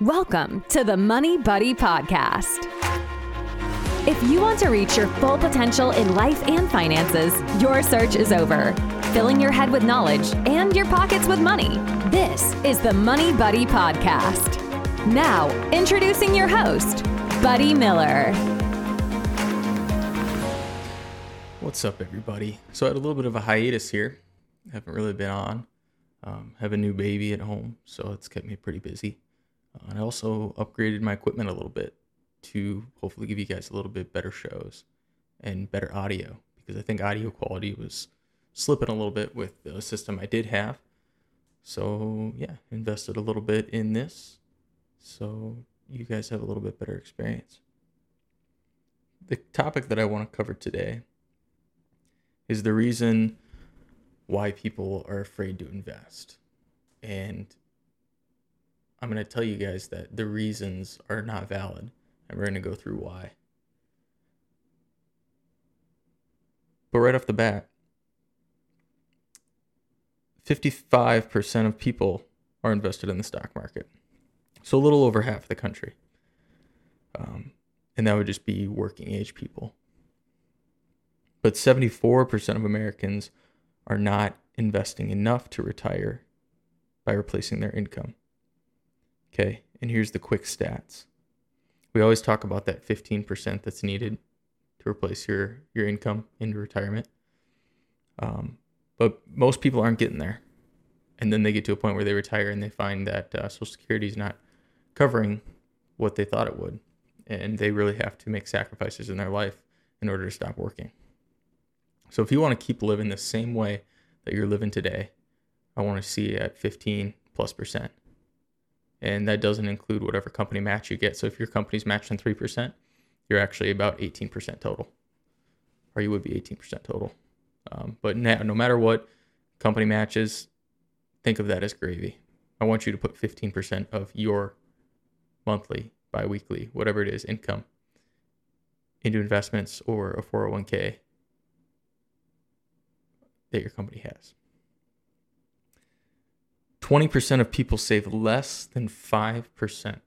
Welcome to the Money Buddy Podcast. If you want to reach your full potential in life and finances, your search is over. Filling your head with knowledge and your pockets with money. This is the Money Buddy Podcast. Now, introducing your host, Buddy Miller. What's up, everybody? So I had a little bit of a hiatus here. haven't really been on. Um, have a new baby at home, so it's kept me pretty busy. I also upgraded my equipment a little bit to hopefully give you guys a little bit better shows and better audio because I think audio quality was slipping a little bit with the system I did have. So yeah, invested a little bit in this, so you guys have a little bit better experience. The topic that I want to cover today is the reason why people are afraid to invest. And I'm going to tell you guys that the reasons are not valid, and we're going to go through why. But right off the bat, 55% of people are invested in the stock market. So a little over half the country. Um, and that would just be working age people. But 74% of Americans are not investing enough to retire by replacing their income. Okay, and here's the quick stats. We always talk about that 15% that's needed to replace your, your income into retirement. Um, but most people aren't getting there. And then they get to a point where they retire and they find that uh, Social Security is not covering what they thought it would. And they really have to make sacrifices in their life in order to stop working. So if you want to keep living the same way that you're living today, I want to see at 15 plus percent. And that doesn't include whatever company match you get. So if your company's matching 3%, you're actually about 18% total, or you would be 18% total. Um, but no, no matter what company matches, think of that as gravy. I want you to put 15% of your monthly, biweekly, whatever it is, income into investments or a 401k that your company has. 20% of people save less than 5%.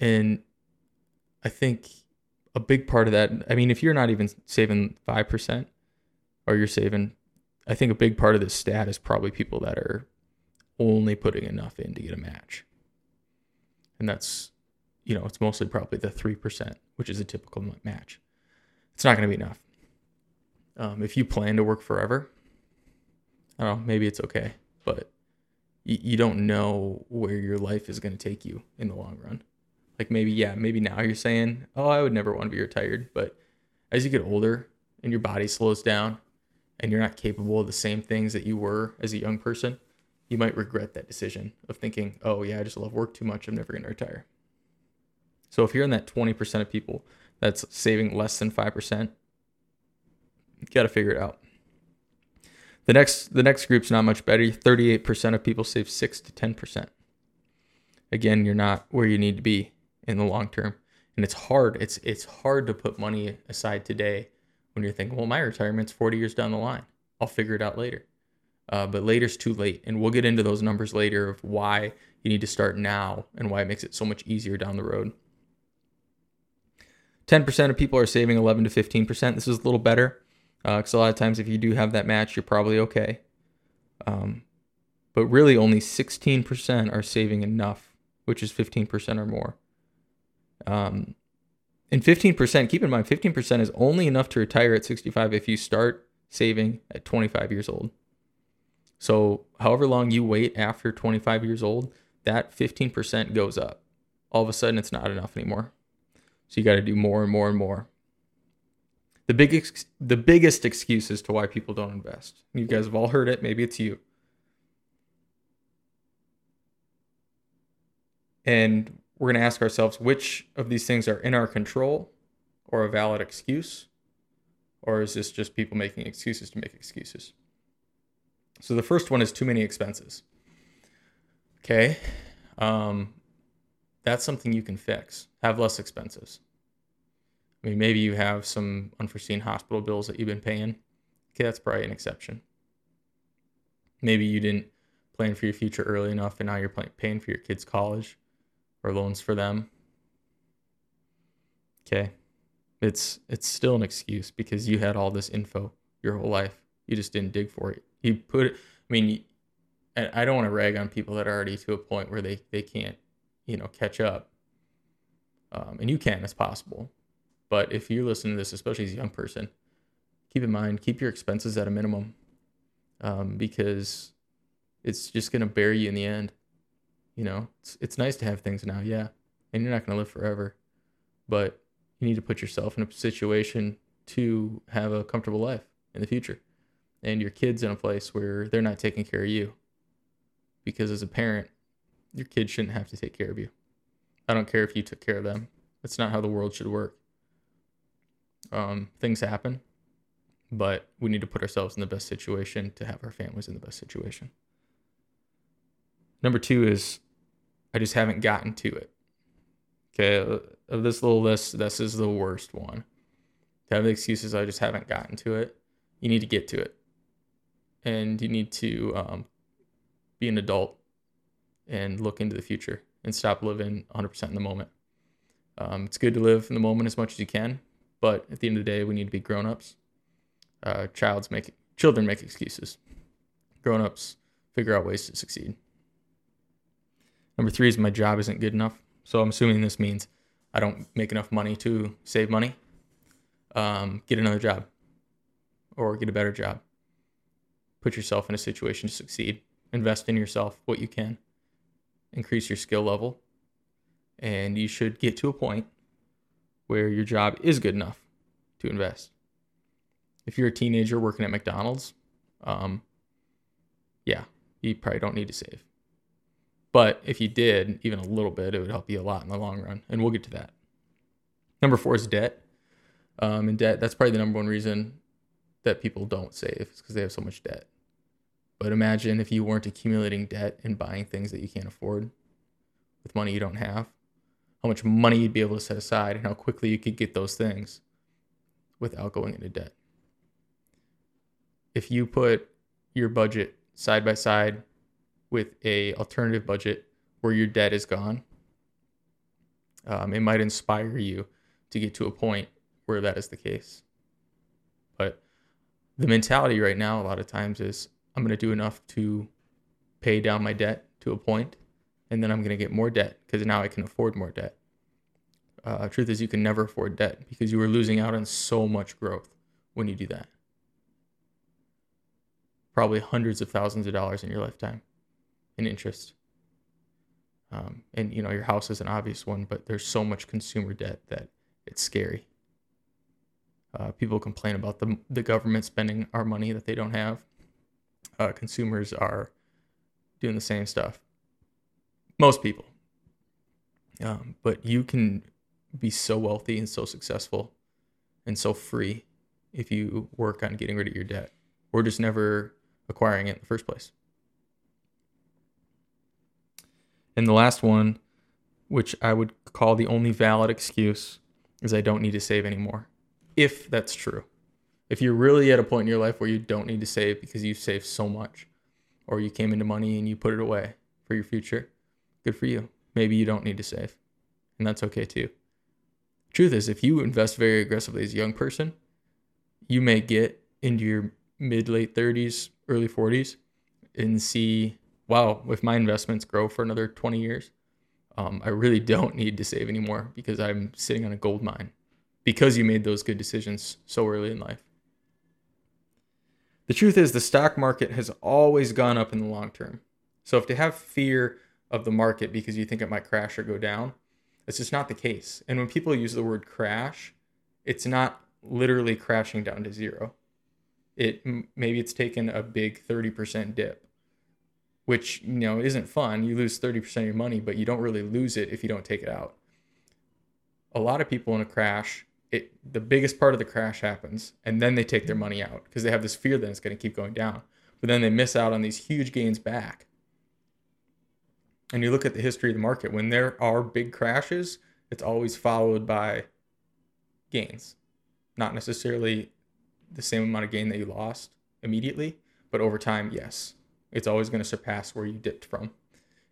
And I think a big part of that, I mean, if you're not even saving 5% or you're saving, I think a big part of this stat is probably people that are only putting enough in to get a match. And that's, you know, it's mostly probably the 3%, which is a typical match. It's not going to be enough. Um, if you plan to work forever, I don't know, maybe it's okay, but you, you don't know where your life is going to take you in the long run. Like maybe, yeah, maybe now you're saying, oh, I would never want to be retired. But as you get older and your body slows down and you're not capable of the same things that you were as a young person, you might regret that decision of thinking, oh, yeah, I just love work too much. I'm never going to retire. So if you're in that 20% of people that's saving less than 5%, you got to figure it out. The next the next group's not much better. 38% of people save 6 to 10%. Again, you're not where you need to be in the long term. And it's hard. It's it's hard to put money aside today when you're thinking, well, my retirement's 40 years down the line. I'll figure it out later. Uh, but later's too late. And we'll get into those numbers later of why you need to start now and why it makes it so much easier down the road. 10% of people are saving 11 to 15%. This is a little better because uh, a lot of times if you do have that match, you're probably okay. Um, but really, only 16% are saving enough, which is 15% or more. Um, and 15%, keep in mind, 15% is only enough to retire at 65 if you start saving at 25 years old. So, however long you wait after 25 years old, that 15% goes up. All of a sudden, it's not enough anymore. So, you got to do more and more and more the biggest the biggest excuse as to why people don't invest. You guys have all heard it. Maybe it's you. And we're going to ask ourselves which of these things are in our control or a valid excuse, or is this just people making excuses to make excuses? So the first one is too many expenses. Okay. Um, that's something you can fix. Have less expenses. I mean, maybe you have some unforeseen hospital bills that you've been paying. Okay, that's probably an exception. Maybe you didn't plan for your future early enough and now you're paying for your kids' college or loans for them. Okay. It's it's still an excuse because you had all this info your whole life. You just didn't dig for it. You put I mean I don't want to rag on people that are already to a point where they they can't, you know, catch up. Um, and you can, it's possible. But if you're listening to this, especially as a young person, keep in mind, keep your expenses at a minimum um, because it's just going to bury you in the end. You know, it's, it's nice to have things now, yeah, and you're not going to live forever, but you need to put yourself in a situation to have a comfortable life in the future and your kids in a place where they're not taking care of you. Because as a parent, your kids shouldn't have to take care of you. I don't care if you took care of them. That's not how the world should work. Um, things happen, but we need to put ourselves in the best situation to have our families in the best situation. Number two is I just haven't gotten to it. Okay, of this little list, this is the worst one. To have the excuses, I just haven't gotten to it. You need to get to it, and you need to um, be an adult and look into the future and stop living 100% in the moment. Um, it's good to live in the moment as much as you can, but at the end of the day, we need to be grown-ups. Uh, child's make children make excuses. Grown-ups figure out ways to succeed. Number three is my job isn't good enough. So I'm assuming this means I don't make enough money to save money. Um, get another job or get a better job. Put yourself in a situation to succeed. Invest in yourself what you can. Increase your skill level. And you should get to a point where your job is good enough to invest. If you're a teenager working at McDonald's, um, yeah, you probably don't need to save. But if you did, even a little bit, it would help you a lot in the long run. And we'll get to that. Number four is debt. Um, and debt, that's probably the number one reason that people don't save, is because they have so much debt. But imagine if you weren't accumulating debt and buying things that you can't afford with money you don't have, how much money you'd be able to set aside and how quickly you could get those things without going into debt. If you put your budget side by side with a alternative budget where your debt is gone, um, it might inspire you to get to a point where that is the case. But the mentality right now, a lot of times, is I'm going to do enough to pay down my debt to a point, and then I'm going to get more debt because now I can afford more debt. Uh, truth is, you can never afford debt because you are losing out on so much growth when you do that. Probably hundreds of thousands of dollars in your lifetime in interest. Um, and you know your house is an obvious one, but there's so much consumer debt that it's scary. Uh, people complain about the the government spending our money that they don't have. Uh, consumers are doing the same stuff. Most people, um, but you can be so wealthy and so successful and so free if you work on getting rid of your debt or just never acquiring it in the first place. And the last one, which I would call the only valid excuse, is I don't need to save anymore. If that's true. If you're really at a point in your life where you don't need to save because you've saved so much, or you came into money and you put it away for your future, good for you. Maybe you don't need to save, and that's okay too. Truth is, if you invest very aggressively as a young person, you may get into your mid late 30s, early 40s and see wow, if my investments grow for another 20 years, um, I really don't need to save anymore because I'm sitting on a gold mine because you made those good decisions so early in life. The truth is, the stock market has always gone up in the long term. So if to have fear of the market because you think it might crash or go down, it's just not the case. And when people use the word crash, it's not literally crashing down to zero. It maybe it's taken a big 30% dip which you know isn't fun. You lose 30% of your money, but you don't really lose it if you don't take it out. A lot of people in a crash, it the biggest part of the crash happens and then they take their money out because they have this fear that it's going to keep going down. But then they miss out on these huge gains back. And you look at the history of the market, when there are big crashes, it's always followed by gains. Not necessarily the same amount of gain that you lost immediately, but over time, yes It's always going to surpass where you dipped from.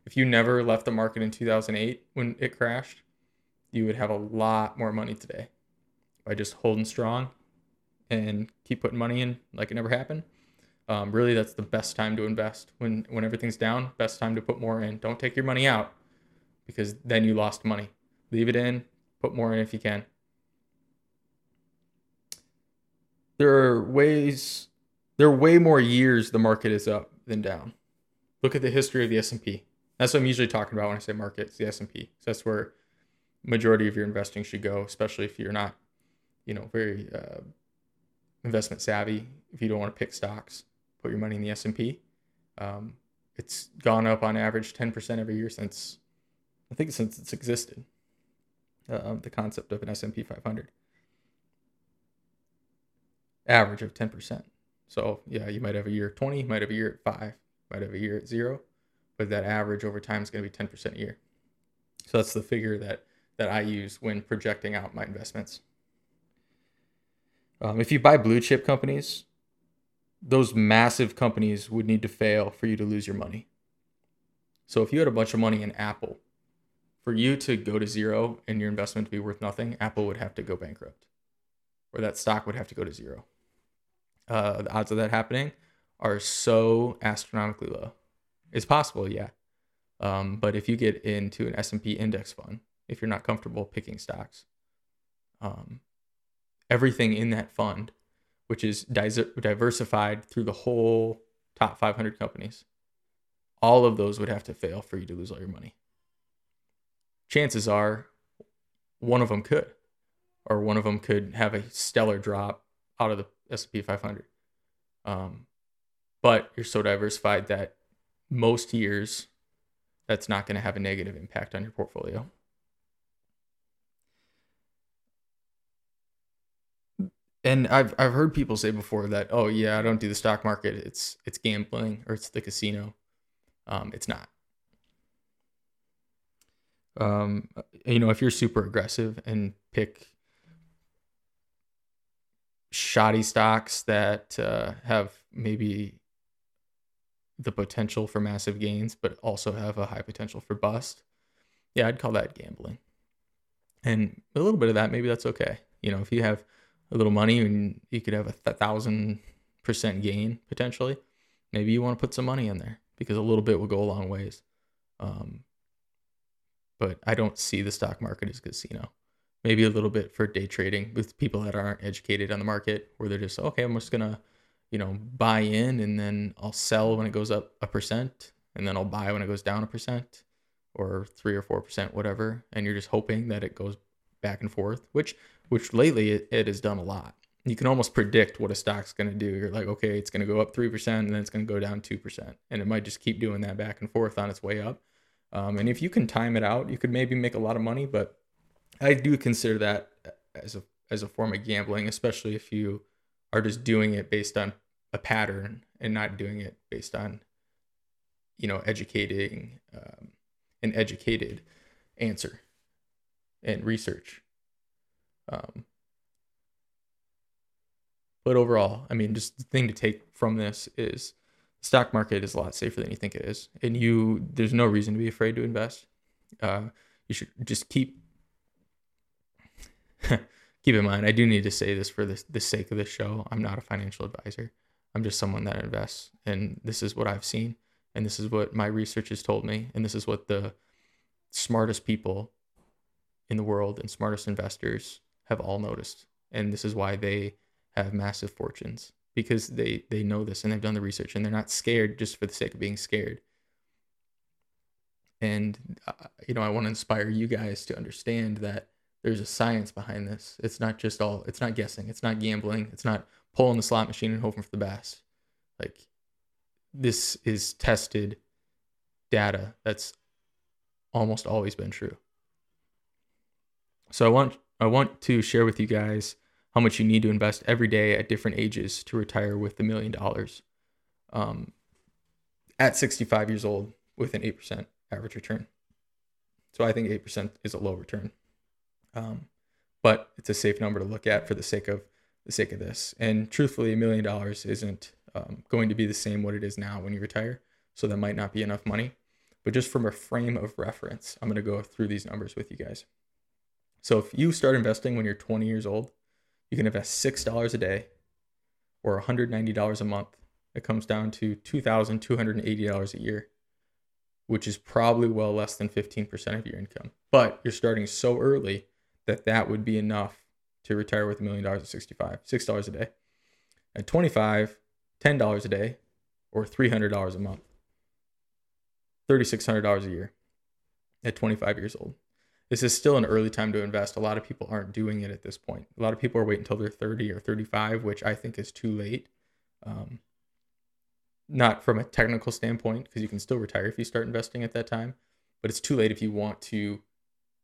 If you never left the market in 2008 when it crashed, you would have a lot more money today by just holding strong and keep putting money in like it never happened. Um, really, that's the best time to invest when when everything's down. Best time to put more in. Don't take your money out because then you lost money. Leave it in. Put more in if you can. There are ways. There are way more years the market is up than down. Look at the history of the S and P. That's what I'm usually talking about when I say markets. The S and P. So that's where majority of your investing should go, especially if you're not, you know, very uh, investment savvy. If you don't want to pick stocks, put your money in the S and P. Um, it's gone up on average 10% every year since I think since it's existed. Uh, the concept of an S&P 500 average of 10%. So yeah, you might have a year at 20, might have a year at five, might have a year at zero, but that average over time is going to be 10% a year. So that's the figure that that I use when projecting out my investments. Um, if you buy blue chip companies, those massive companies would need to fail for you to lose your money. So if you had a bunch of money in Apple, for you to go to zero and your investment to be worth nothing, Apple would have to go bankrupt, or that stock would have to go to zero. Uh, the odds of that happening are so astronomically low. It's possible, yeah, um, but if you get into an S and P index fund, if you're not comfortable picking stocks, um, everything in that fund, which is diversified through the whole top 500 companies, all of those would have to fail for you to lose all your money. Chances are one of them could, or one of them could have a stellar drop out of the S&P 500. Um, but you're so diversified that most years that's not going to have a negative impact on your portfolio. And I've I've heard people say before that oh yeah I don't do the stock market it's it's gambling or it's the casino, um, it's not. Um, you know if you're super aggressive and pick shoddy stocks that uh, have maybe the potential for massive gains but also have a high potential for bust, yeah I'd call that gambling. And a little bit of that maybe that's okay. You know if you have a little money and you could have a thousand percent gain potentially, maybe you want to put some money in there because a little bit will go a long ways. Um, but I don't see the stock market as casino. Maybe a little bit for day trading with people that aren't educated on the market, where they're just okay. I'm just gonna, you know, buy in and then I'll sell when it goes up a percent, and then I'll buy when it goes down a percent, or three or four percent, whatever. And you're just hoping that it goes back and forth, which which lately it, it has done a lot. You can almost predict what a stock's going to do. You're like, okay, it's going to go up 3% and then it's going to go down 2%. And it might just keep doing that back and forth on its way up. Um, and if you can time it out, you could maybe make a lot of money. But I do consider that as a, as a form of gambling, especially if you are just doing it based on a pattern and not doing it based on, you know, educating um, an educated answer and research. Um, but overall, I mean, just the thing to take from this is the stock market is a lot safer than you think it is, and you there's no reason to be afraid to invest. Uh, you should just keep keep in mind. I do need to say this for the the sake of this show. I'm not a financial advisor. I'm just someone that invests, and this is what I've seen, and this is what my research has told me, and this is what the smartest people in the world and smartest investors have all noticed. And this is why they have massive fortunes because they they know this and they've done the research and they're not scared just for the sake of being scared. And uh, you know, I want to inspire you guys to understand that there's a science behind this. It's not just all it's not guessing, it's not gambling, it's not pulling the slot machine and hoping for the best. Like this is tested data that's almost always been true. So I want I want to share with you guys how much you need to invest every day at different ages to retire with the million dollars um, at 65 years old with an 8% average return. So I think 8% is a low return. Um, but it's a safe number to look at for the sake of the sake of this. And truthfully, a million dollars isn't um, going to be the same what it is now when you retire. So that might not be enough money. But just from a frame of reference, I'm going to go through these numbers with you guys. So if you start investing when you're 20 years old, you can invest $6 a day or $190 a month. It comes down to $2,280 a year, which is probably well less than 15% of your income. But you're starting so early that that would be enough to retire with a million dollars at 65, $6 a day. At 25, $10 a day or $300 a month. $3,600 a year at 25 years old. This is still an early time to invest. A lot of people aren't doing it at this point. A lot of people are waiting until they're 30 or 35, which I think is too late. Um, not from a technical standpoint, because you can still retire if you start investing at that time, but it's too late if you want to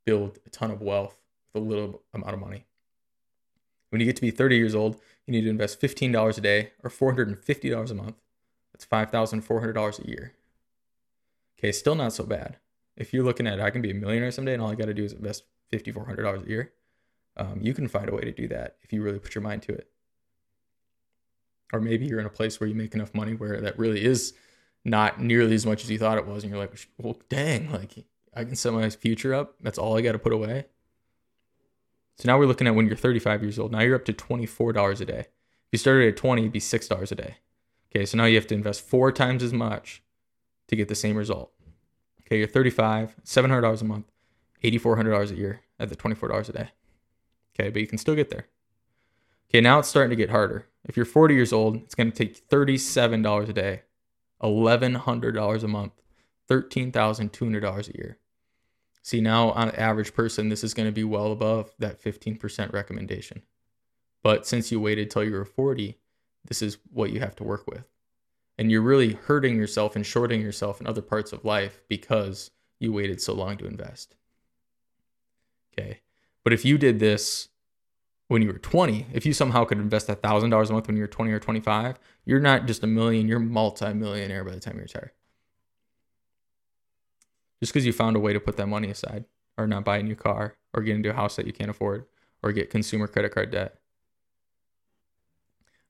build a ton of wealth with a little amount of money. When you get to be 30 years old, you need to invest $15 a day or $450 a month. That's $5,400 a year. Okay, still not so bad. If you're looking at I can be a millionaire someday and all I got to do is invest $5,400 a year, um, you can find a way to do that if you really put your mind to it. Or maybe you're in a place where you make enough money where that really is not nearly as much as you thought it was. And you're like, well, dang, like I can set my future up. That's all I got to put away. So now we're looking at when you're 35 years old. Now you're up to $24 a day. If you started at 20, it'd be $6 a day. Okay, so now you have to invest four times as much to get the same result. Okay, you're 35, $700 a month, $8,400 a year at the $24 a day. Okay, but you can still get there. Okay, now it's starting to get harder. If you're 40 years old, it's going to take $37 a day, $1,100 a month, $13,200 a year. See, now on an average person, this is going to be well above that 15% recommendation. But since you waited till you were 40, this is what you have to work with and you're really hurting yourself and shorting yourself in other parts of life because you waited so long to invest. Okay. But if you did this when you were 20, if you somehow could invest $1,000 a month when you were 20 or 25, you're not just a million, you're multi-millionaire by the time you retire. Just because you found a way to put that money aside or not buy a new car or get into a house that you can't afford or get consumer credit card debt.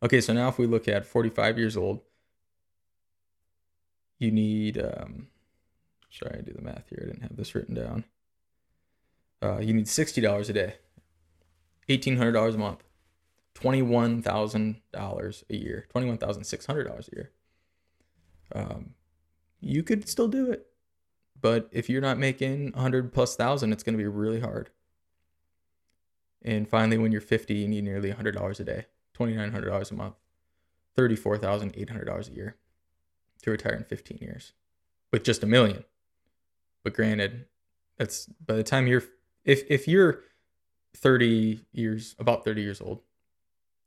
Okay, so now if we look at 45 years old, you need um sorry i do the math here. I didn't have this written down. Uh, you need $60 a day. $1800 a month. $21000 a year. $21600 a year. Um, you could still do it but if you're not making 100 plus thousand it's going to be really hard. And finally when you're 50 you need nearly $100 a day. $2900 a month. $34800 a year to retire in 15 years with just a million. But granted, that's by the time you're if if you're 30 years about 30 years old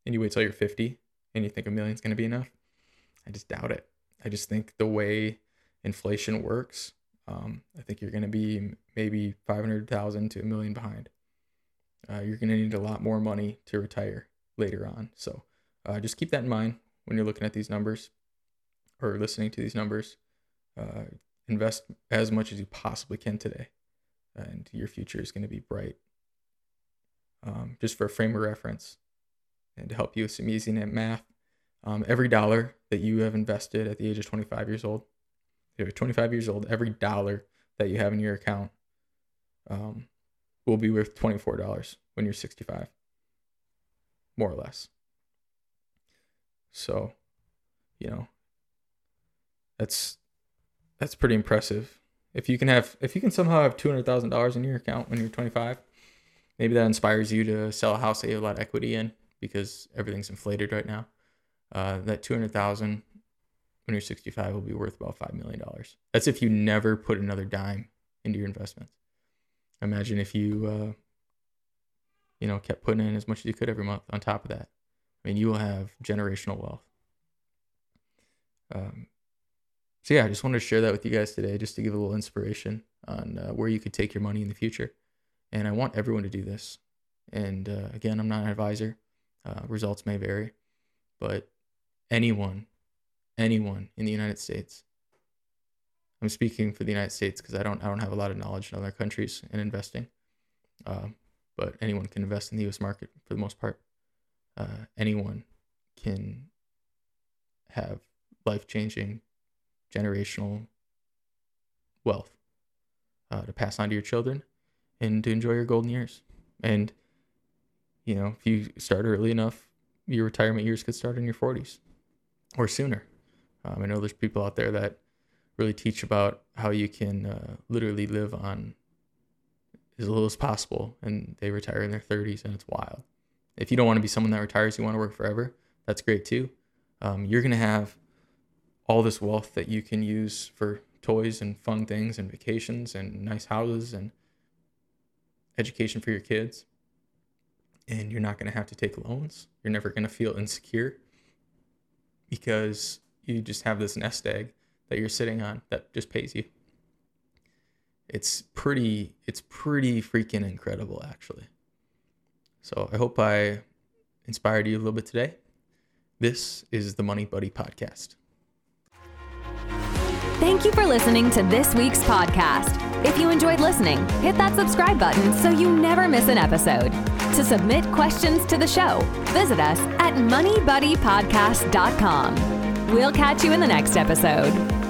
and you wait till you're 50 and you think a million's going to be enough, I just doubt it. I just think the way inflation works, um, I think you're going to be maybe 500,000 to a million behind. Uh, you're going to need a lot more money to retire later on. So uh, just keep that in mind when you're looking at these numbers or listening to these numbers, uh, invest as much as you possibly can today, and your future is going to be bright. Um, just for a frame of reference, and to help you with some easy math, um, every dollar that you have invested at the age of 25 years old, if you're 25 years old, every dollar that you have in your account um, will be worth $24 when you're 65, more or less. So, you know, that's that's pretty impressive. If you can have if you can somehow have two hundred thousand dollars in your account when you're 25, maybe that inspires you to sell a house that you have a lot of equity in because everything's inflated right now. Uh, that two hundred thousand when you're 65 will be worth about five million dollars. That's if you never put another dime into your investments. Imagine if you, uh, you know, kept putting in as much as you could every month. On top of that, I mean, you will have generational wealth. Um, so yeah, I just wanted to share that with you guys today, just to give a little inspiration on uh, where you could take your money in the future. And I want everyone to do this. And uh, again, I'm not an advisor. Uh, results may vary, but anyone, anyone in the United States. I'm speaking for the United States because I don't I don't have a lot of knowledge in other countries in investing. Uh, but anyone can invest in the U.S. market for the most part. Uh, anyone can have life changing generational wealth uh, to pass on to your children and to enjoy your golden years. And, you know, if you start early enough, your retirement years could start in your 40s or sooner. Um, I know there's people out there that really teach about how you can uh, literally live on as little as possible and they retire in their 30s and it's wild. If you don't want to be someone that retires, you want to work forever, that's great too. Um, you're going to have all this wealth that you can use for toys and fun things and vacations and nice houses and education for your kids. And you're not going to have to take loans. You're never going to feel insecure because you just have this nest egg that you're sitting on that just pays you. It's pretty it's pretty freaking incredible actually. So I hope I inspired you a little bit today. This is the Money Buddy podcast. Thank you for listening to this week's podcast. If you enjoyed listening, hit that subscribe button so you never miss an episode. To submit questions to the show, visit us at moneybuddypodcast.com. We'll catch you in the next episode.